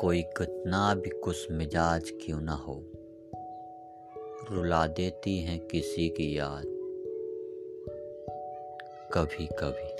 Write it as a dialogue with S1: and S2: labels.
S1: कोई कितना भी कुछ मिजाज क्यों ना हो। रुला देती हैं किसी की याद। कभी कभी